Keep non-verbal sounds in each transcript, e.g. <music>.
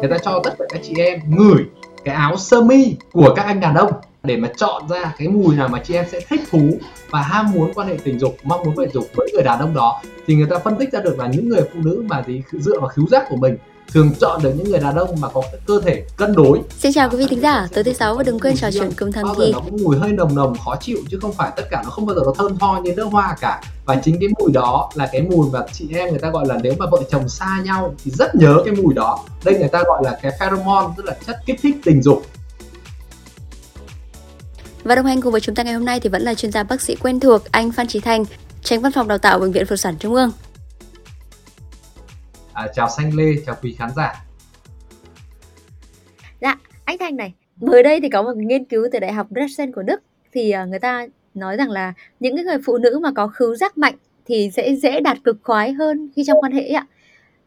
người ta cho tất cả các chị em ngửi cái áo sơ mi của các anh đàn ông để mà chọn ra cái mùi nào mà chị em sẽ thích thú và ham muốn quan hệ tình dục, mong muốn quan hệ tình dục với người đàn ông đó. Thì người ta phân tích ra được là những người phụ nữ mà gì, dựa vào khứu giác của mình thường chọn được những người đàn ông mà có cơ thể cân đối. Xin chào quý vị thính giả, tối thứ sáu và đừng quên trò chuyện cùng thầm thì. Nó cũng mùi hơi nồng nồng khó chịu chứ không phải tất cả nó không bao giờ nó thơm tho như nước hoa cả. Và chính cái mùi đó là cái mùi mà chị em người ta gọi là nếu mà vợ chồng xa nhau thì rất nhớ cái mùi đó. Đây người ta gọi là cái pheromone tức là chất kích thích tình dục. Và đồng hành cùng với chúng ta ngày hôm nay thì vẫn là chuyên gia bác sĩ quen thuộc anh Phan Trí Thành, tránh văn phòng đào tạo bệnh viện Phụ sản Trung ương. À, chào Xanh Lê, chào quý khán giả. Dạ, anh Thành này, mới đây thì có một nghiên cứu từ Đại học Dresden của Đức thì uh, người ta nói rằng là những cái người phụ nữ mà có khứu giác mạnh thì sẽ dễ đạt cực khoái hơn khi trong quan hệ ạ.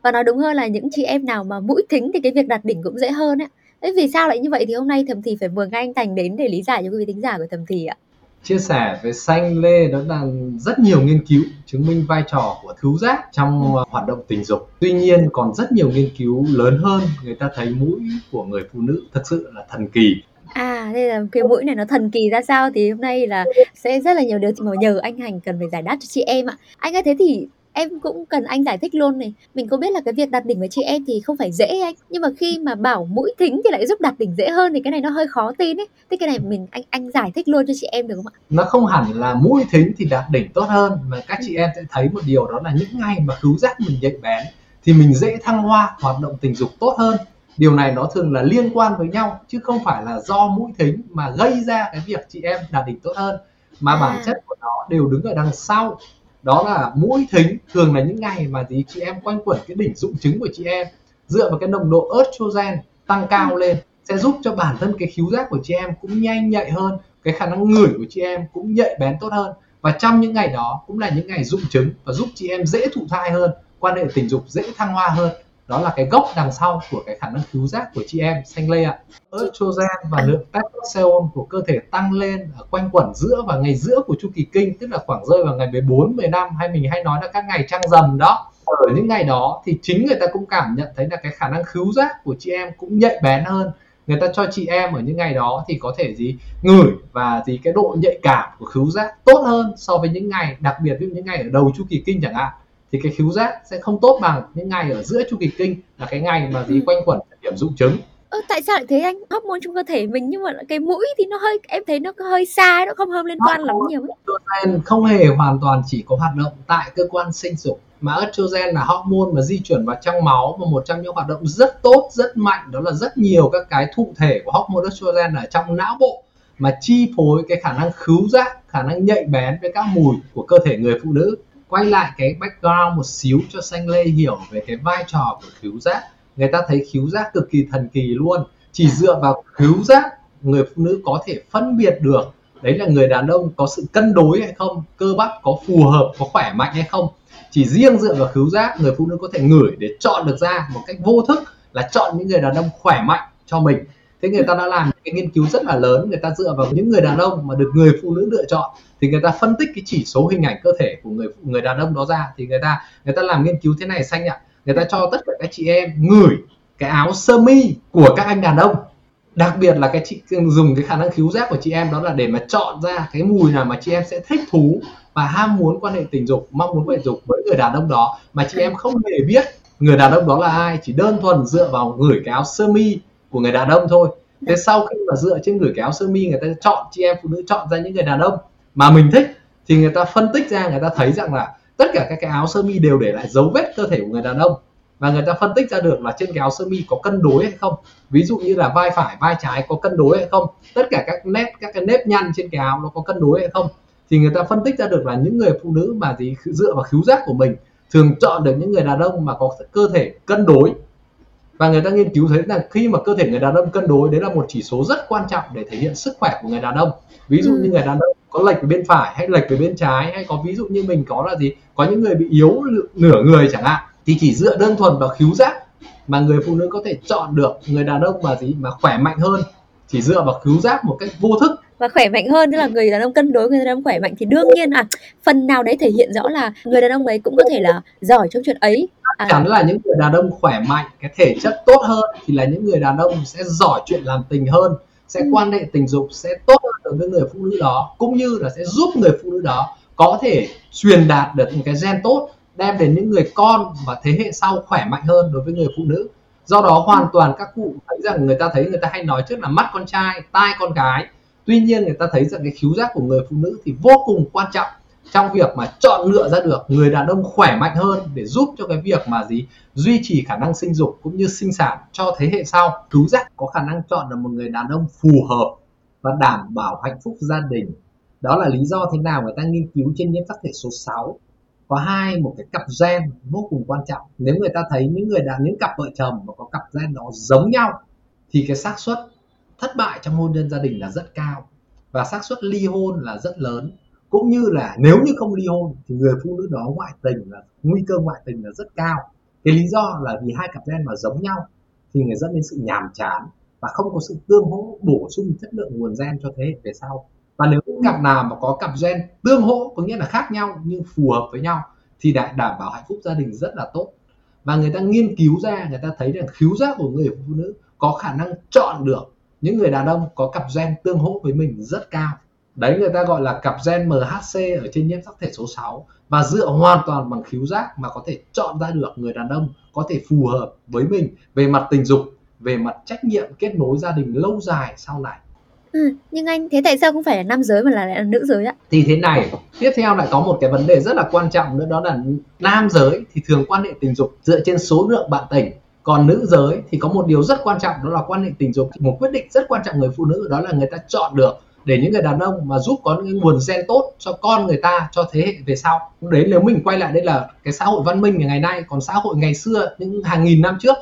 Và nói đúng hơn là những chị em nào mà mũi thính thì cái việc đạt đỉnh cũng dễ hơn ạ. Thế vì sao lại như vậy thì hôm nay Thầm Thì phải mời ngay anh Thành đến để lý giải cho quý vị thính giả của Thầm Thì ạ chia sẻ với xanh lê đó là rất nhiều nghiên cứu chứng minh vai trò của khứu giác trong ừ. hoạt động tình dục tuy nhiên còn rất nhiều nghiên cứu lớn hơn người ta thấy mũi của người phụ nữ thực sự là thần kỳ À, đây là cái mũi này nó thần kỳ ra sao thì hôm nay là sẽ rất là nhiều điều mà nhờ anh Hành cần phải giải đáp cho chị em ạ. Anh ơi thế thì em cũng cần anh giải thích luôn này. Mình có biết là cái việc đặt đỉnh với chị em thì không phải dễ anh. Nhưng mà khi mà bảo mũi thính thì lại giúp đặt đỉnh dễ hơn thì cái này nó hơi khó tin ấy. Thế cái này mình anh anh giải thích luôn cho chị em được không ạ? Nó không hẳn là mũi thính thì đạt đỉnh tốt hơn mà các chị em sẽ thấy một điều đó là những ngày mà khứu giác mình nhạy bén thì mình dễ thăng hoa hoạt động tình dục tốt hơn. Điều này nó thường là liên quan với nhau chứ không phải là do mũi thính mà gây ra cái việc chị em đạt đỉnh tốt hơn mà à. bản chất của nó đều đứng ở đằng sau đó là mũi thính thường là những ngày mà gì chị em quanh quẩn cái đỉnh dụng trứng của chị em. Dựa vào cái nồng độ estrogen tăng cao ừ. lên sẽ giúp cho bản thân cái khứu giác của chị em cũng nhanh nhạy hơn cái khả năng ngửi của chị em cũng nhạy bén tốt hơn. Và trong những ngày đó cũng là những ngày dụng trứng và giúp chị em dễ thụ thai hơn quan hệ tình dục dễ thăng hoa hơn đó là cái gốc đằng sau của cái khả năng cứu giác của chị em xanh lê ạ. Estrogen và lượng testosterone của cơ thể tăng lên ở quanh quẩn giữa và ngày giữa của chu kỳ kinh tức là khoảng rơi vào ngày 14, 15 hay mình hay nói là các ngày trăng rằm đó. Ở những ngày đó thì chính người ta cũng cảm nhận thấy là cái khả năng cứu giác của chị em cũng nhạy bén hơn. Người ta cho chị em ở những ngày đó thì có thể gì ngửi và gì cái độ nhạy cảm của khứu giác tốt hơn so với những ngày đặc biệt với những ngày ở đầu chu kỳ kinh chẳng hạn thì cái khứu giác sẽ không tốt bằng những ngày ở giữa chu kỳ kinh là cái ngày mà gì ừ. quanh quẩn điểm dụng trứng. Ơ, tại sao lại thế anh? Hormone trong cơ thể mình nhưng mà cái mũi thì nó hơi em thấy nó hơi xa nó không hơi liên quan lắm nhiều estrogen không hề hoàn toàn chỉ có hoạt động tại cơ quan sinh dục. Mà estrogen là hormone mà di chuyển vào trong máu và một trong những hoạt động rất tốt rất mạnh đó là rất nhiều các cái thụ thể của hormone estrogen ở trong não bộ mà chi phối cái khả năng khứu giác khả năng nhạy bén với các mùi của cơ thể người phụ nữ quay lại cái background một xíu cho xanh lê hiểu về cái vai trò của khứu giác. Người ta thấy khứu giác cực kỳ thần kỳ luôn. Chỉ dựa vào khứu giác người phụ nữ có thể phân biệt được đấy là người đàn ông có sự cân đối hay không cơ bắp có phù hợp có khỏe mạnh hay không. Chỉ riêng dựa vào khứu giác người phụ nữ có thể ngửi để chọn được ra một cách vô thức là chọn những người đàn ông khỏe mạnh cho mình. Thế người ta đã làm cái nghiên cứu rất là lớn người ta dựa vào những người đàn ông mà được người phụ nữ lựa chọn thì người ta phân tích cái chỉ số hình ảnh cơ thể của người người đàn ông đó ra. Thì người ta người ta làm nghiên cứu thế này xanh ạ. Người ta cho tất cả các chị em ngửi cái áo sơ mi của các anh đàn ông. Đặc biệt là cái chị, dùng cái khả năng khiếu giác của chị em đó là để mà chọn ra cái mùi nào mà chị em sẽ thích thú và ham muốn quan hệ tình dục, mong muốn quan hệ tình dục với người đàn ông đó mà chị em không hề biết người đàn ông đó là ai, chỉ đơn thuần dựa vào gửi cái áo sơ mi của người đàn ông thôi. Thế sau khi mà dựa trên gửi cái áo sơ mi, người ta chọn, chị em phụ nữ chọn ra những người đàn ông mà mình thích thì người ta phân tích ra người ta thấy rằng là tất cả các cái áo sơ mi đều để lại dấu vết cơ thể của người đàn ông. Và người ta phân tích ra được là trên cái áo sơ mi có cân đối hay không. Ví dụ như là vai phải vai trái có cân đối hay không. Tất cả các nét các cái nếp nhăn trên cái áo nó có cân đối hay không. Thì người ta phân tích ra được là những người phụ nữ mà gì dựa vào khứu giác của mình thường chọn được những người đàn ông mà có cơ thể cân đối. Và người ta nghiên cứu thấy rằng khi mà cơ thể người đàn ông cân đối đấy là một chỉ số rất quan trọng để thể hiện sức khỏe của người đàn ông. Ví dụ ừ. như người đàn ông có lệch về bên phải hay lệch về bên trái hay có ví dụ như mình có là gì? Có những người bị yếu nửa người chẳng hạn thì chỉ dựa đơn thuần vào khứu giác mà người phụ nữ có thể chọn được người đàn ông mà gì? Mà khỏe mạnh hơn. Chỉ dựa vào khứu giác một cách vô thức. Và khỏe mạnh hơn tức là người đàn ông cân đối người đàn ông khỏe mạnh thì đương nhiên à phần nào đấy thể hiện rõ là người đàn ông ấy cũng có thể là giỏi trong chuyện ấy. À. chắn là những người đàn ông khỏe mạnh cái thể chất tốt hơn thì là những người đàn ông sẽ giỏi chuyện làm tình hơn sẽ quan hệ tình dục sẽ tốt hơn đối với người phụ nữ đó, cũng như là sẽ giúp người phụ nữ đó có thể truyền đạt được những cái gen tốt, đem đến những người con và thế hệ sau khỏe mạnh hơn đối với người phụ nữ. Do đó hoàn toàn các cụ thấy rằng người ta thấy người ta hay nói trước là mắt con trai, tai con gái. Tuy nhiên người ta thấy rằng cái khiếu giác của người phụ nữ thì vô cùng quan trọng trong việc mà chọn lựa ra được người đàn ông khỏe mạnh hơn để giúp cho cái việc mà gì, duy trì khả năng sinh dục cũng như sinh sản cho thế hệ sau, cứu giác có khả năng chọn được một người đàn ông phù hợp và đảm bảo hạnh phúc gia đình. Đó là lý do thế nào người ta nghiên cứu trên nhiễm sắc thể số 6 có hai, một cái cặp gen vô cùng quan trọng. Nếu người ta thấy những người đàn, những cặp vợ chồng mà có cặp gen nó giống nhau, thì cái xác suất thất bại trong hôn nhân gia đình là rất cao và xác suất ly hôn là rất lớn cũng như là nếu như không ly hôn thì người phụ nữ đó ngoại tình là, nguy cơ ngoại tình là rất cao. Cái lý do là vì hai cặp gen mà giống nhau thì người dẫn đến sự nhàm chán và không có sự tương hỗ, bổ sung chất lượng nguồn gen cho thế hệ về sau. Và nếu cặp nào mà có cặp gen tương hỗ, có nghĩa là khác nhau nhưng phù hợp với nhau thì đã đảm bảo hạnh phúc gia đình rất là tốt. Và người ta nghiên cứu ra, người ta thấy rằng khiếu giác của người phụ nữ có khả năng chọn được những người đàn ông có cặp gen tương hỗ với mình rất cao đấy người ta gọi là cặp gen MHC ở trên nhiễm sắc thể số 6 và dựa hoàn toàn bằng khiếu giác mà có thể chọn ra được người đàn ông có thể phù hợp với mình về mặt tình dục về mặt trách nhiệm kết nối gia đình lâu dài sau này Ừ, nhưng anh thế tại sao không phải là nam giới mà là lại là nữ giới ạ? Thì thế này, tiếp theo lại có một cái vấn đề rất là quan trọng nữa đó là nam giới thì thường quan hệ tình dục dựa trên số lượng bạn tình còn nữ giới thì có một điều rất quan trọng đó là quan hệ tình dục một quyết định rất quan trọng người phụ nữ đó là người ta chọn được để những người đàn ông mà giúp có những nguồn gen tốt cho con người ta, cho thế hệ về sau. Đấy nếu mình quay lại đây là cái xã hội văn minh ngày nay, còn xã hội ngày xưa, những hàng nghìn năm trước,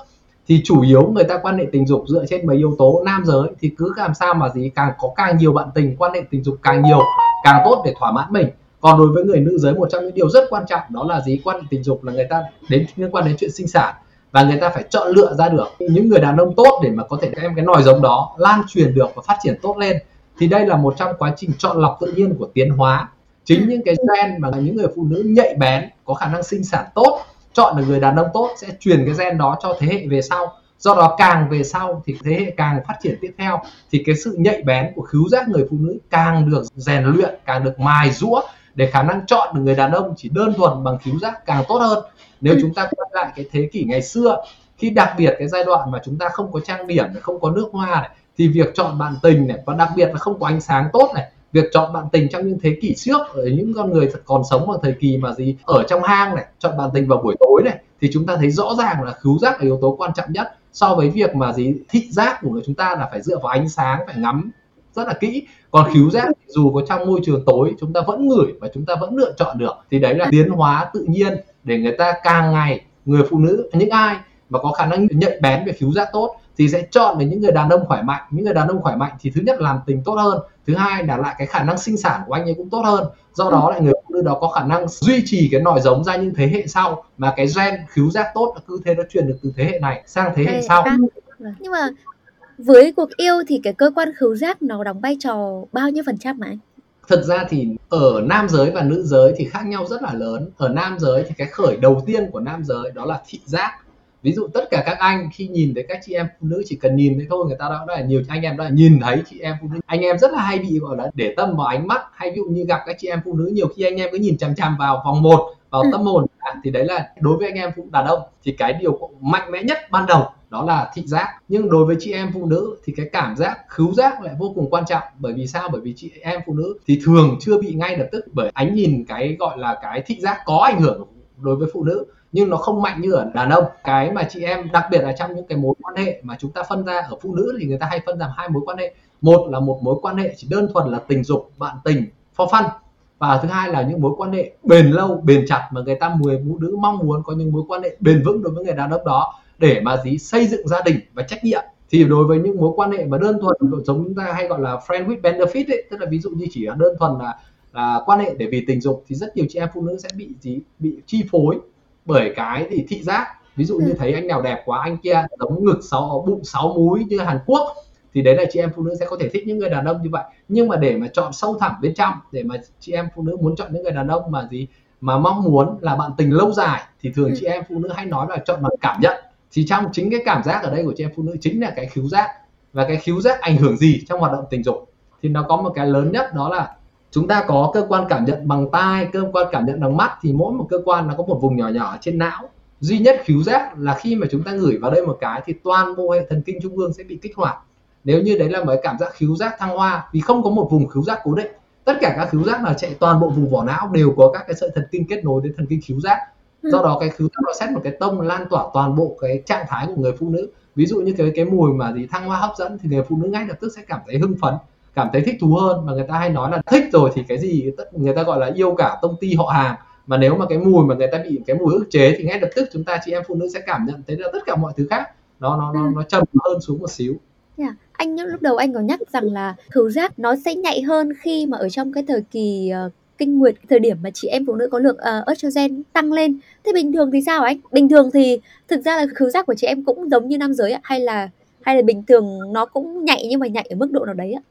thì chủ yếu người ta quan hệ tình dục dựa trên mấy yếu tố nam giới, thì cứ làm sao mà gì, càng có càng nhiều bạn tình quan hệ tình dục càng nhiều, càng tốt để thỏa mãn mình. Còn đối với người nữ giới, một trong những điều rất quan trọng đó là gì? Quan hệ tình dục là người ta đến, liên quan đến chuyện sinh sản và người ta phải chọn lựa ra được những người đàn ông tốt để mà có thể đem cái nòi giống đó lan truyền được và phát triển tốt lên thì đây là một trong quá trình chọn lọc tự nhiên của tiến hóa. Chính những cái gen mà những người phụ nữ nhạy bén, có khả năng sinh sản tốt, chọn được người đàn ông tốt sẽ truyền cái gen đó cho thế hệ về sau. Do đó càng về sau thì thế hệ càng phát triển tiếp theo, thì cái sự nhạy bén của khứu giác người phụ nữ càng được rèn luyện, càng được mài rũa để khả năng chọn được người đàn ông chỉ đơn thuần bằng khứu giác càng tốt hơn. Nếu chúng ta quay lại cái thế kỷ ngày xưa, khi đặc biệt cái giai đoạn mà chúng ta không có trang điểm, không có nước hoa này thì việc chọn bạn tình này, và đặc biệt là không có ánh sáng tốt này, việc chọn bạn tình trong những thế kỷ trước, ở những con người còn sống vào thời kỳ mà gì, ở trong hang này, chọn bạn tình vào buổi tối này, thì chúng ta thấy rõ ràng là khứu giác là yếu tố quan trọng nhất. So với việc mà gì, thị giác của người chúng ta là phải dựa vào ánh sáng, phải ngắm rất là kỹ. Còn khứu giác dù có trong môi trường tối, chúng ta vẫn ngửi và chúng ta vẫn lựa chọn được. Thì đấy là tiến hóa tự nhiên để người ta càng ngày, người phụ nữ, những ai mà có khả năng nhạy bén về khứu giác tốt thì sẽ chọn về những người đàn ông khỏe mạnh. Những người đàn ông khỏe mạnh thì thứ nhất là làm tình tốt hơn thứ hai là lại cái khả năng sinh sản của anh ấy cũng tốt hơn. Do đó lại người phụ nữ đó có khả năng duy trì cái nòi giống ra những thế hệ sau mà cái gen khứu giác tốt cứ thế nó truyền được từ thế hệ này sang thế hệ sau. nhưng mà với cuộc yêu thì cái cơ quan khứu giác nó đóng vai trò bao nhiêu phần trăm mà anh? Thực ra thì ở nam giới và nữ giới thì khác nhau rất là lớn. Ở nam giới thì cái khởi đầu tiên của nam giới đó là thị giác ví dụ tất cả các anh khi nhìn thấy các chị em phụ nữ chỉ cần nhìn thấy thôi người ta đã, đã là nhiều anh em đã nhìn thấy chị em phụ nữ. Anh em rất là hay bị gọi là để tâm vào ánh mắt. Hay ví dụ như gặp các chị em phụ nữ nhiều khi anh em cứ nhìn chằm chằm vào vòng một vào ừ. tâm hồn thì đấy là đối với anh em phụ đàn ông thì cái điều mạnh mẽ nhất ban đầu đó là thị giác. Nhưng đối với chị em phụ nữ thì cái cảm giác khứu giác lại vô cùng quan trọng. Bởi vì sao? Bởi vì chị em phụ nữ thì thường chưa bị ngay lập tức bởi ánh nhìn cái gọi là cái thị giác có ảnh hưởng đối với phụ nữ nhưng nó không mạnh như ở đàn ông. Cái mà chị em đặc biệt là trong những cái mối quan hệ mà chúng ta phân ra ở phụ nữ thì người ta hay phân làm hai mối quan hệ. Một là một mối quan hệ chỉ đơn thuần là tình dục bạn tình for fun. Và thứ hai là những mối quan hệ bền lâu bền chặt mà người ta mười phụ nữ mong muốn có những mối quan hệ bền vững đối với người đàn ông đó để mà gì? Xây dựng gia đình và trách nhiệm. Thì đối với những mối quan hệ mà đơn thuần giống chúng ta hay gọi là friend with benefit ấy, tức là ví dụ như chỉ là đơn thuần là là quan hệ để vì tình dục thì rất nhiều chị em phụ nữ sẽ bị gì? Bị chi phối bởi cái thì thị giác. Ví dụ như ừ. thấy anh nào đẹp quá anh kia giống ngực sáu bụng sáu múi như Hàn Quốc thì đấy là chị em phụ nữ sẽ có thể thích những người đàn ông như vậy. Nhưng mà để mà chọn sâu thẳm bên trong để mà chị em phụ nữ muốn chọn những người đàn ông mà gì mà mong muốn là bạn tình lâu dài thì thường ừ. chị em phụ nữ hay nói là chọn bằng cảm nhận. Thì trong chính cái cảm giác ở đây của chị em phụ nữ chính là cái khiếu giác. Và cái khiếu giác ảnh hưởng gì trong hoạt động tình dục. Thì nó có một cái lớn nhất đó là chúng ta có cơ quan cảm nhận bằng tai cơ quan cảm nhận bằng mắt thì mỗi một cơ quan nó có một vùng nhỏ nhỏ trên não. Duy nhất khiếu giác là khi mà chúng ta ngửi vào đây một cái thì toàn bộ hệ thần kinh trung ương sẽ bị kích hoạt. Nếu như đấy là một cảm giác khiếu giác thăng hoa vì không có một vùng khiếu giác cố định. Tất cả các khiếu giác nào chạy toàn bộ vùng vỏ não đều có các cái sợi thần kinh kết nối đến thần kinh khiếu giác. Do ừ. đó cái khiếu giác nó xét một cái tông lan tỏa toàn bộ cái trạng thái của người phụ nữ. Ví dụ như cái cái mùi mà gì thăng hoa hấp dẫn thì người phụ nữ ngay lập tức sẽ cảm thấy hưng phấn cảm thấy thích thú hơn mà người ta hay nói là thích rồi thì cái gì người ta gọi là yêu cả tông ty họ hàng mà nếu mà cái mùi mà người ta bị cái mùi ức chế thì ngay lập tức chúng ta chị em phụ nữ sẽ cảm nhận thấy là tất cả mọi thứ khác nó nó nó, ừ. nó trầm hơn xuống một xíu Yeah. Anh lúc đầu anh có nhắc rằng là khứu giác nó sẽ nhạy hơn khi mà ở trong cái thời kỳ uh, kinh nguyệt thời điểm mà chị em phụ nữ có lượng uh, estrogen tăng lên thế bình thường thì sao anh bình thường thì thực ra là khứu giác của chị em cũng giống như nam giới ạ hay là hay là bình thường nó cũng nhạy nhưng mà nhạy ở mức độ nào đấy ạ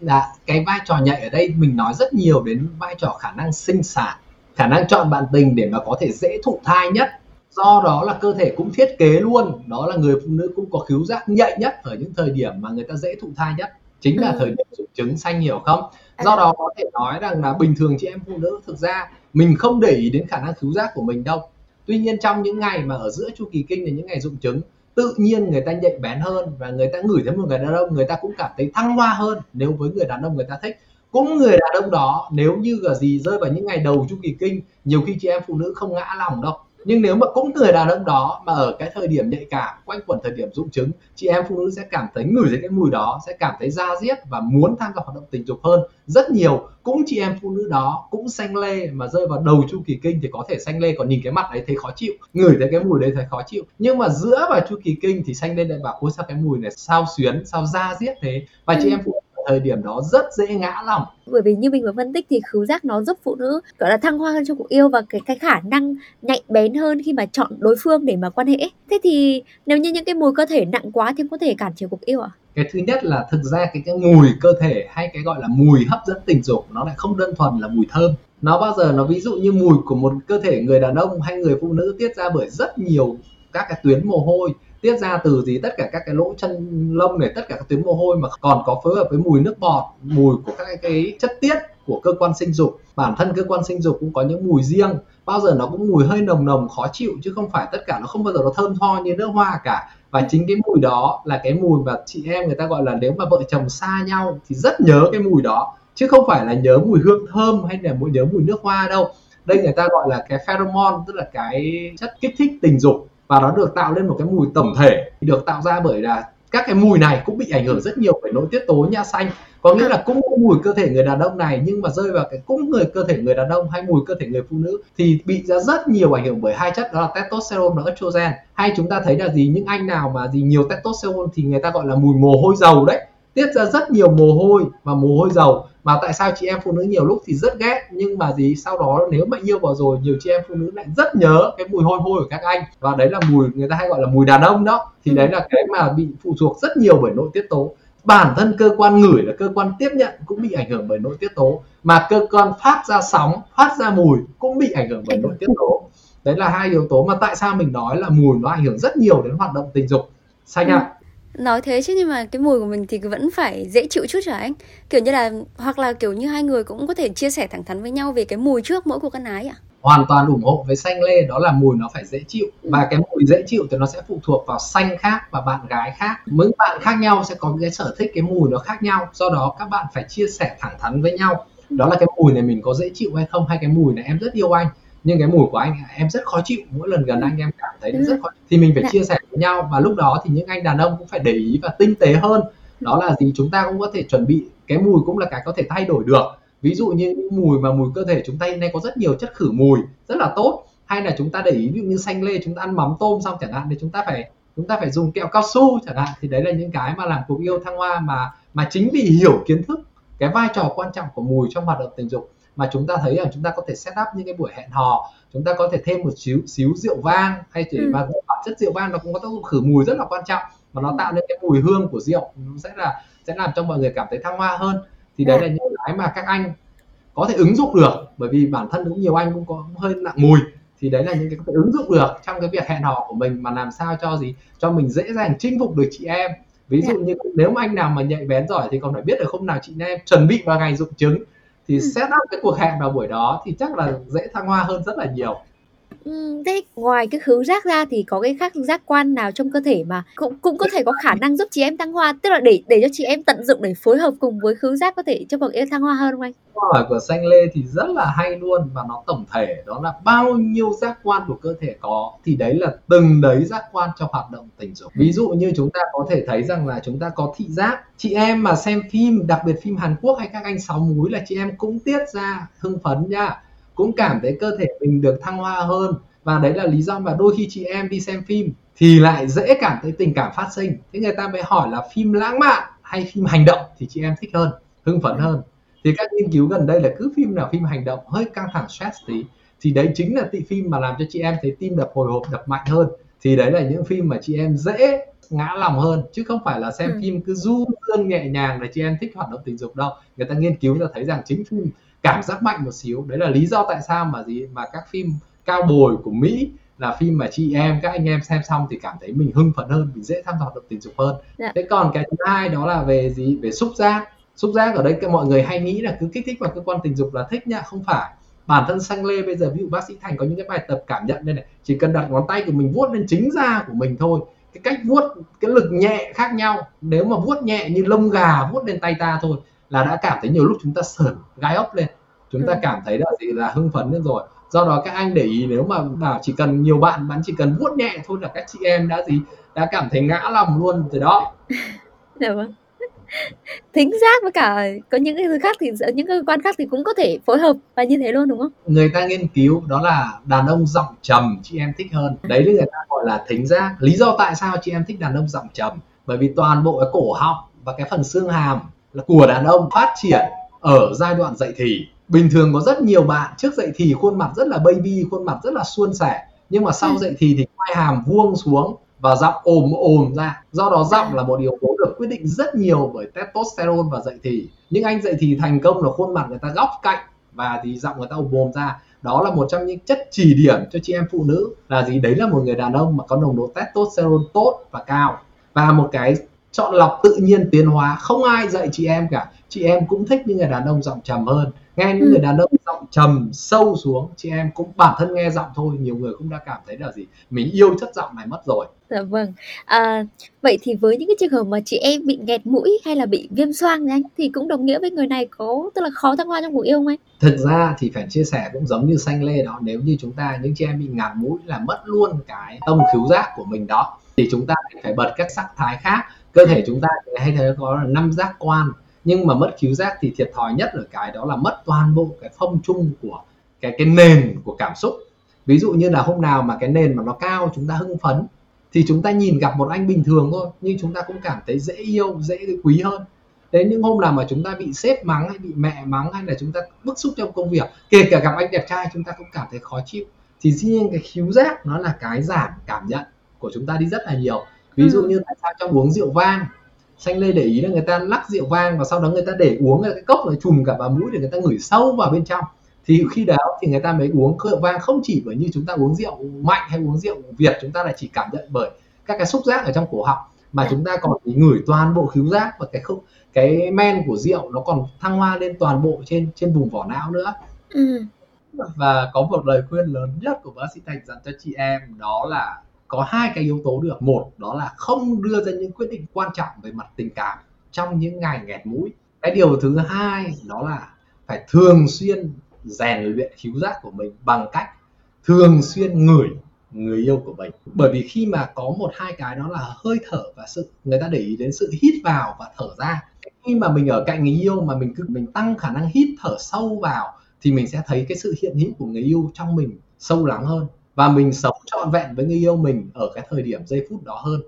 dạ cái vai trò nhạy ở đây mình nói rất nhiều đến vai trò khả năng sinh sản khả năng chọn bạn tình để mà có thể dễ thụ thai nhất do đó là cơ thể cũng thiết kế luôn đó là người phụ nữ cũng có khứu giác nhạy nhất ở những thời điểm mà người ta dễ thụ thai nhất chính là ừ. thời điểm dụng trứng xanh hiểu không à. do đó có thể nói rằng là bình thường chị em phụ nữ thực ra mình không để ý đến khả năng khứu giác của mình đâu tuy nhiên trong những ngày mà ở giữa chu kỳ kinh là những ngày dụng trứng tự nhiên người ta nhạy bén hơn và người ta ngửi thấy một người đàn ông, người ta cũng cảm thấy thăng hoa hơn nếu với người đàn ông người ta thích. Cũng người đàn ông đó, nếu như là gì rơi vào những ngày đầu chu kỳ kinh, nhiều khi chị em phụ nữ không ngã lòng đâu nhưng nếu mà cũng người đàn ông đó mà ở cái thời điểm nhạy cảm quanh quẩn thời điểm dụng chứng chị em phụ nữ sẽ cảm thấy ngửi thấy cái mùi đó sẽ cảm thấy da diết và muốn tham gia hoạt động tình dục hơn rất nhiều. Cũng chị em phụ nữ đó cũng xanh lê mà rơi vào đầu chu kỳ kinh thì có thể xanh lê còn nhìn cái mặt đấy thấy khó chịu ngửi thấy cái mùi đấy thấy khó chịu. Nhưng mà giữa vào chu kỳ kinh thì xanh lên lại bảo ôi sao cái mùi này sao xuyến sao da diết thế? Và chị em phụ thời điểm đó rất dễ ngã lòng. Bởi vì như mình vừa phân tích thì khứu giác nó giúp phụ nữ gọi là thăng hoa hơn trong cuộc yêu và cái cái khả năng nhạy bén hơn khi mà chọn đối phương để mà quan hệ. Thế thì nếu như những cái mùi cơ thể nặng quá thì có thể cản trở cuộc yêu à cái thứ nhất là thực ra cái cái mùi cơ thể hay cái gọi là mùi hấp dẫn tình dục nó lại không đơn thuần là mùi thơm. Nó bao giờ nó ví dụ như mùi của một cơ thể người đàn ông hay người phụ nữ tiết ra bởi rất nhiều các cái tuyến mồ hôi tiết ra từ gì, tất cả các cái lỗ chân lông này, tất cả các tuyến mồ hôi mà còn có phối hợp với mùi nước bọt, mùi của các cái chất tiết của cơ quan sinh dục. Bản thân cơ quan sinh dục cũng có những mùi riêng, bao giờ nó cũng mùi hơi nồng nồng, khó chịu, chứ không phải tất cả nó không bao giờ nó thơm tho như nước hoa cả. Và chính cái mùi đó là cái mùi mà chị em người ta gọi là nếu mà vợ chồng xa nhau thì rất nhớ cái mùi đó, chứ không phải là nhớ mùi hương thơm hay là nhớ mùi nước hoa đâu. Đây người ta gọi là cái pheromone, tức là cái chất kích thích tình dục và nó được tạo lên một cái mùi tổng thể, được tạo ra bởi là các cái mùi này cũng bị ảnh hưởng rất nhiều bởi nội tiết tố nha xanh. Có nghĩa là cũng có mùi cơ thể người đàn ông này, nhưng mà rơi vào cái cũng người cơ thể người đàn ông hay mùi cơ thể người phụ nữ thì bị ra rất nhiều ảnh hưởng bởi hai chất, đó là testosterone và estrogen. Hay chúng ta thấy là gì, những anh nào mà gì nhiều testosterone thì người ta gọi là mùi mồ hôi dầu đấy. Tiết ra rất nhiều mồ hôi và mồ hôi dầu mà tại sao chị em phụ nữ nhiều lúc thì rất ghét, nhưng mà gì, sau đó nếu mà yêu vào rồi, nhiều chị em phụ nữ lại rất nhớ cái mùi hôi hôi của các anh. Và đấy là mùi, người ta hay gọi là mùi đàn ông đó. Thì đấy là cái mà bị phụ thuộc rất nhiều bởi nội tiết tố. Bản thân cơ quan ngửi là cơ quan tiếp nhận cũng bị ảnh hưởng bởi nội tiết tố. Mà cơ quan phát ra sóng, phát ra mùi cũng bị ảnh hưởng bởi nội tiết tố. Đấy là hai yếu tố mà tại sao mình nói là mùi nó ảnh hưởng rất nhiều đến hoạt động tình dục. Xanh ạ. à? Nói thế chứ nhưng mà cái mùi của mình thì vẫn phải dễ chịu chút hả anh? Kiểu như là hoặc là kiểu như hai người cũng có thể chia sẻ thẳng thắn với nhau về cái mùi trước mỗi cuộc ăn ái ạ. Hoàn toàn ủng hộ với xanh lê đó là mùi nó phải dễ chịu. Ừ. và cái mùi dễ chịu thì nó sẽ phụ thuộc vào xanh khác và bạn gái khác. Mỗi bạn khác nhau sẽ có cái sở thích cái mùi nó khác nhau do đó các bạn phải chia sẻ thẳng thắn với nhau. Đó là cái mùi này mình có dễ chịu hay không hay cái mùi này em rất yêu anh nhưng cái mùi của anh em rất khó chịu. Mỗi lần gần anh em cảm thấy nó rất khó chịu. thì mình phải dạ. chia sẻ với nhau và lúc đó thì những anh đàn ông cũng phải để ý và tinh tế hơn. Đó là gì? Chúng ta cũng có thể chuẩn bị cái mùi cũng là cái có thể thay đổi được. Ví dụ như mùi mà mùi cơ thể chúng ta hiện nay có rất nhiều chất khử mùi rất là tốt. Hay là chúng ta để ý ví dụ như xanh lê chúng ta ăn mắm tôm xong chẳng hạn thì chúng ta phải chúng ta phải dùng kẹo cao su chẳng hạn. Thì đấy là những cái mà làm cuộc yêu thăng hoa mà mà chính vì hiểu kiến thức cái vai trò quan trọng của mùi trong hoạt động tình dục mà chúng ta thấy là chúng ta có thể set up những cái buổi hẹn hò chúng ta có thể thêm một xíu xíu rượu vang hay chỉ ừ. và bản chất rượu vang nó cũng có tác dụng khử mùi rất là quan trọng và nó tạo nên cái mùi hương của rượu nó sẽ là sẽ làm cho mọi người cảm thấy thăng hoa hơn thì đấy Dạ. là những cái mà các anh có thể ứng dụng được bởi vì bản thân cũng nhiều anh cũng có hơi nặng mùi thì đấy là những cái có thể ứng dụng được trong cái việc hẹn hò của mình mà làm sao cho gì cho mình dễ dàng chinh phục được chị em ví dụ Dạ. như nếu mà anh nào mà nhạy bén giỏi thì còn phải biết được hôm nào chị em chuẩn bị vào ngày dụng trứng thì Ừ. set up cái cuộc hẹn vào buổi đó thì chắc là dễ thăng hoa hơn rất là nhiều Ừm, thế ngoài cái khứu giác ra thì có cái khác giác quan nào trong cơ thể mà cũng cũng có thể có khả năng giúp chị em thăng hoa? Tức là để để cho chị em tận dụng để phối hợp cùng với khứu giác có thể cho cuộc yêu thăng hoa hơn không anh? câu hỏi của xanh lê thì rất là hay luôn và nó tổng thể đó là bao nhiêu giác quan của cơ thể có thì đấy là từng đấy giác quan cho hoạt động tình dục. Ví dụ như chúng ta có thể thấy rằng là chúng ta có thị giác. Chị em mà xem phim đặc biệt phim Hàn Quốc hay các anh sáu múi là chị em cũng tiết ra hưng phấn nha cũng cảm thấy cơ thể mình được thăng hoa hơn. Và đấy là lý do mà đôi khi chị em đi xem phim thì lại dễ cảm thấy tình cảm phát sinh. Thế người ta mới hỏi là phim lãng mạn hay phim hành động thì chị em thích hơn hưng phấn hơn. Thì các nghiên cứu gần đây là cứ phim nào phim hành động hơi căng thẳng stress tí. Thì đấy chính là tị phim mà làm cho chị em thấy tim đập hồi hộp đập mạnh hơn. Thì đấy là những phim mà chị em dễ ngã lòng hơn chứ không phải là xem Ừ. phim cứ du dương nhẹ nhàng để chị em thích hoạt động tình dục đâu. Người ta nghiên cứu là thấy rằng chính phim cảm giác mạnh một xíu. Đấy là lý do tại sao mà gì mà các phim cao bồi của Mỹ là phim mà chị em các anh em xem xong thì cảm thấy mình hưng phấn hơn mình dễ tham gia hoạt động tình dục hơn. Dạ. thế còn cái thứ hai đó là về gì? Về xúc giác. Xúc giác ở đây mọi người hay nghĩ là cứ kích thích vào cơ quan tình dục là thích nhá không phải. Bản thân xanh lê bây giờ ví dụ bác sĩ thành có những cái bài tập cảm nhận đây này chỉ cần đặt ngón tay của mình vuốt lên chính da của mình thôi. Cái cách vuốt cái lực nhẹ khác nhau. Nếu mà vuốt nhẹ như lông gà vuốt lên tay ta thôi là đã cảm thấy nhiều lúc chúng ta sởn gai ốc lên. Chúng ta Ừ. cảm thấy là gì? Là hưng phấn lên rồi. Do đó các anh để ý nếu mà bảo chỉ cần nhiều bạn bạn chỉ cần vuốt nhẹ thôi là các chị em đã gì? Đã cảm thấy ngã lòng luôn rồi đó. <laughs> Dạ vâng. <laughs> Thính giác với cả có những cái thứ khác thì những cơ quan khác thì cũng có thể phối hợp và như thế luôn đúng không? người ta nghiên cứu đó là đàn ông giọng trầm chị em thích hơn. Đấy là người ta gọi là thính giác. Lý do tại sao chị em thích đàn ông giọng trầm? Bởi vì toàn bộ cái cổ họng và cái phần xương hàm là của đàn ông phát triển ở giai đoạn dậy thì. Bình thường có rất nhiều bạn trước dậy thì khuôn mặt rất là baby khuôn mặt rất là suôn sẻ. Nhưng mà sau Ừ. dậy thì thì quai hàm vuông xuống và giọng ồm ồm ra. Do đó giọng là một yếu tố được quyết định rất nhiều bởi testosterone và dậy thì. Những anh dậy thì thành công là khuôn mặt người ta góc cạnh và thì giọng người ta ồm ồm ra. Đó là một trong những chất chỉ điểm cho chị em phụ nữ là gì? Đấy là một người đàn ông mà có nồng độ testosterone tốt và cao. Và một cái chọn lọc tự nhiên tiến hóa không ai dạy chị em cả chị em cũng thích những người đàn ông giọng trầm hơn nghe những Ừ. người đàn ông giọng trầm sâu xuống chị em cũng bản thân nghe giọng thôi nhiều người cũng đã cảm thấy là gì mình yêu chất giọng này mất rồi Dạ vâng. À, vậy thì với những cái trường hợp mà chị em bị nghẹt mũi hay là bị viêm xoang thì anh thì cũng đồng nghĩa với người này có tức là khó thăng hoa trong cuộc yêu không anh? thực ra thì phải chia sẻ cũng giống như xanh lê đó nếu như chúng ta những chị em bị ngạt mũi là mất luôn cái tông khứu giác của mình đó thì chúng ta phải bật các sắc thái khác cơ thể chúng ta hay thấy có là năm giác quan, nhưng mà mất khiếu giác thì thiệt thòi nhất ở cái đó là mất toàn bộ cái phong chung của cái cái nền của cảm xúc. Ví dụ như là hôm nào mà cái nền mà nó cao, chúng ta hưng phấn, thì chúng ta nhìn gặp một anh bình thường thôi, nhưng chúng ta cũng cảm thấy dễ yêu, dễ quý hơn. Đến những hôm nào mà chúng ta bị sếp mắng hay bị mẹ mắng hay là chúng ta bức xúc trong công việc, kể cả gặp anh đẹp trai, chúng ta cũng cảm thấy khó chịu. Thì riêng cái khiếu giác nó là cái giảm cảm nhận của chúng ta đi rất là nhiều ví dụ Ừ. như tại sao trong uống rượu vang xanh lê để ý là người ta lắc rượu vang và sau đó người ta để uống cái cốc nó chùm cả vào mũi để người ta ngửi sâu vào bên trong thì khi đó thì người ta mới uống rượu vang không chỉ bởi như chúng ta uống rượu mạnh hay uống rượu việt chúng ta là chỉ cảm nhận bởi các cái xúc giác ở trong cổ họng mà Dạ. chúng ta còn ngửi toàn bộ khứu giác và cái không cái men của rượu nó còn thăng hoa lên toàn bộ trên trên vùng vỏ não nữa Ừ. và có một lời khuyên lớn nhất của bác sĩ Thành dành cho chị em đó là có hai cái yếu tố được. Một, đó là không đưa ra những quyết định quan trọng về mặt tình cảm trong những ngày nghẹt mũi. Cái điều thứ hai, đó là phải thường xuyên rèn luyện khiếu giác của mình bằng cách thường xuyên ngửi người yêu của mình. Bởi vì khi mà có một hai cái đó là hơi thở và sự, người ta để ý đến sự hít vào và thở ra. Khi mà mình ở cạnh người yêu mà mình cứ, mình tăng khả năng hít thở sâu vào thì mình sẽ thấy cái sự hiện hữu của người yêu trong mình sâu lắng hơn và mình sống trọn vẹn với người yêu mình ở cái thời điểm giây phút đó hơn.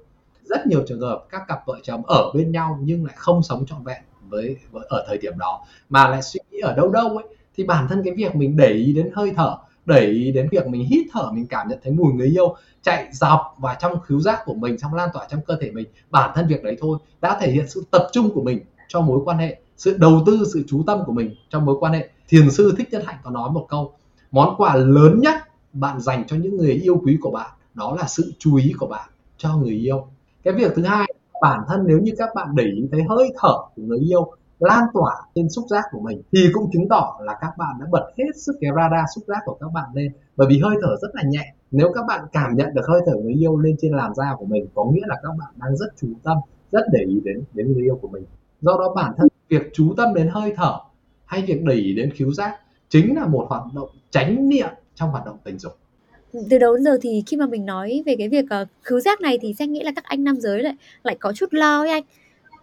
Rất nhiều trường hợp các cặp vợ chồng ở bên nhau nhưng lại không sống trọn vẹn với, với ở thời điểm đó. Mà lại suy nghĩ ở đâu đâu ấy thì bản thân cái việc mình để ý đến hơi thở để ý đến việc mình hít thở mình cảm nhận thấy mùi người yêu chạy dọc và trong khứu giác của mình trong lan tỏa trong cơ thể mình bản thân việc đấy thôi đã thể hiện sự tập trung của mình cho mối quan hệ sự đầu tư sự chú tâm của mình trong mối quan hệ. Thiền sư thích nhất hạnh có nói một câu món quà lớn nhất bạn dành cho những người yêu quý của bạn, đó là sự chú ý của bạn cho người yêu. Cái việc thứ hai, bản thân nếu như các bạn để ý thấy hơi thở của người yêu lan tỏa trên xúc giác của mình, thì cũng chứng tỏ là các bạn đã bật hết sức cái radar xúc giác của các bạn lên. Bởi vì hơi thở rất là nhẹ. Nếu các bạn cảm nhận được hơi thở người yêu lên trên làn da của mình, có nghĩa là các bạn đang rất chú tâm, rất để ý đến đến người yêu của mình. Do đó bản thân việc chú tâm đến hơi thở hay việc để ý đến khiếu giác chính là một hoạt động tránh niệm trong hoạt động tình dục từ đầu đến giờ thì khi mà mình nói về cái việc uh, khứu giác này thì sẽ nghĩ là các anh nam giới lại lại có chút lo ấy anh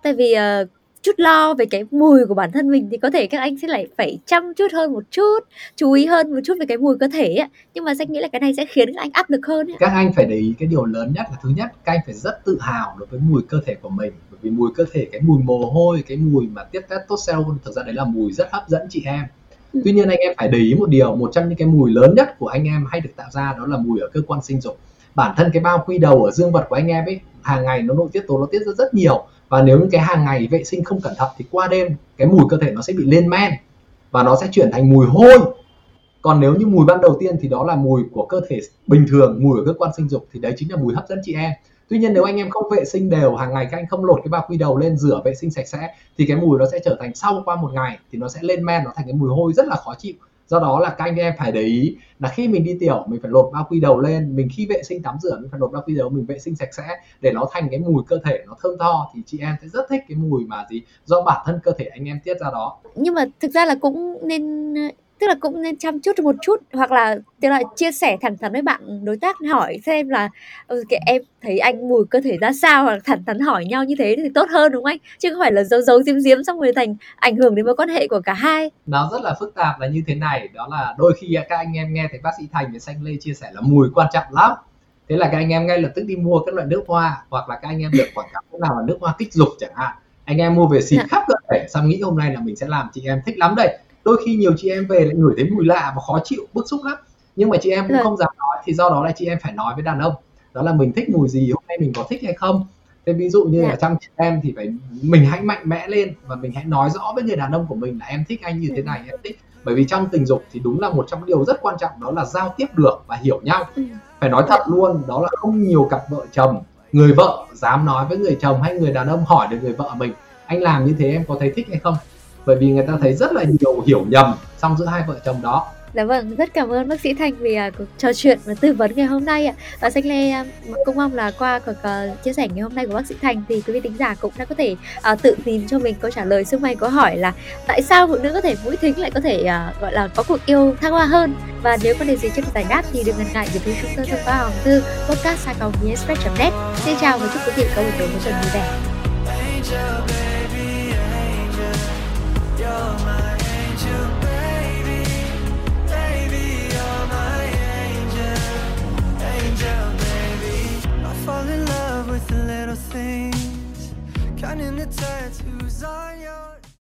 tại vì uh, chút lo về cái mùi của bản thân mình thì có thể các anh sẽ lại phải chăm chút hơn một chút chú ý hơn một chút về cái mùi cơ thể ấy. nhưng mà danh nghĩ là cái này sẽ khiến các anh áp lực hơn ấy. các anh phải để ý cái điều lớn nhất là thứ nhất các anh phải rất tự hào đối với mùi cơ thể của mình bởi vì mùi cơ thể cái mùi mồ hôi cái mùi mà tiết testosterone thực ra đấy là mùi rất hấp dẫn chị em. Ừ. tuy nhiên anh em phải để ý một điều, một trong những cái mùi lớn nhất của anh em hay được tạo ra đó là mùi ở cơ quan sinh dục. Bản thân cái bao quy đầu ở dương vật của anh em ấy, hàng ngày nó nội tiết tố, nó tiết ra rất nhiều. Và nếu những cái hàng ngày vệ sinh không cẩn thận thì qua đêm cái mùi cơ thể nó sẽ bị lên men và nó sẽ chuyển thành mùi hôi. Còn nếu như mùi ban đầu tiên thì đó là mùi của cơ thể bình thường, mùi ở cơ quan sinh dục thì đấy chính là mùi hấp dẫn chị em tuy nhiên nếu anh em không vệ sinh đều hàng ngày, các anh không lột cái bao quy đầu lên rửa vệ sinh sạch sẽ, thì cái mùi nó sẽ trở thành sau qua một ngày thì nó sẽ lên men, nó thành cái mùi hôi rất là khó chịu. Do đó là các anh em phải để ý là khi mình đi tiểu, mình phải lột bao quy đầu lên, mình khi vệ sinh tắm rửa, mình phải lột bao quy đầu, mình vệ sinh sạch sẽ để nó thành cái mùi cơ thể nó thơm tho, thì chị em sẽ rất thích cái mùi mà gì do bản thân cơ thể anh em tiết ra đó. Nhưng mà thực ra là cũng nên tức là cũng nên chăm chút một chút hoặc là tức là chia sẻ thẳng thắn với bạn đối tác hỏi xem là ừ, cái em thấy anh mùi cơ thể ra sao hoặc thẳng thắn hỏi nhau như thế thì tốt hơn đúng không anh? Chứ không phải là giấu giấu diếm diếm xong rồi thành ảnh hưởng đến mối quan hệ của cả hai. Nó rất là phức tạp là như thế này đó là đôi khi các anh em nghe thấy bác sĩ thành với xanh lê chia sẻ là mùi quan trọng lắm. Thế là các anh em ngay lập tức đi mua các loại nước hoa hoặc là các anh em được quảng cáo nào là nước hoa kích dục chẳng hạn. Anh em mua về xịt dạ. khắp cơ thể xong nghĩ hôm nay là mình sẽ làm chị em thích lắm đây đôi khi nhiều chị em về lại ngửi thấy mùi lạ và khó chịu bức xúc lắm. Nhưng mà chị em cũng không dám nói thì do đó là chị em phải nói với đàn ông đó là mình thích mùi gì hôm nay mình có thích hay không. Thế ví dụ như là trong chị em thì phải mình hãy mạnh mẽ lên và mình hãy nói rõ với người đàn ông của mình là em thích anh như thế này em thích. Bởi vì trong tình dục thì đúng là một trong điều rất quan trọng đó là giao tiếp được và hiểu nhau. Ừ. phải nói thật luôn đó là không nhiều cặp vợ chồng người vợ dám nói với người chồng hay người đàn ông hỏi được người vợ mình anh làm như thế em có thấy thích hay không bởi vì người ta thấy rất là nhiều hiểu nhầm trong giữa hai vợ chồng đó Dạ vâng, rất cảm ơn bác sĩ Thành vì uh, cuộc trò chuyện và tư vấn ngày hôm nay ạ. Và Xanh Lê uh, cũng mong là qua cuộc uh, chia sẻ ngày hôm nay của bác sĩ Thành thì quý vị tính giả cũng đã có thể uh, tự tìm cho mình câu trả lời xung quanh câu hỏi là tại sao phụ nữ có thể mũi thính lại có thể uh, gọi là có cuộc yêu thăng hoa hơn. Và nếu có điều gì chưa được giải đáp thì đừng ngần ngại gửi thư chúng tôi thông qua hòm thư podcast net Xin chào và chúc quý vị có một buổi tuần vui vẻ. Fall in love with the little things. Counting the tattoos on your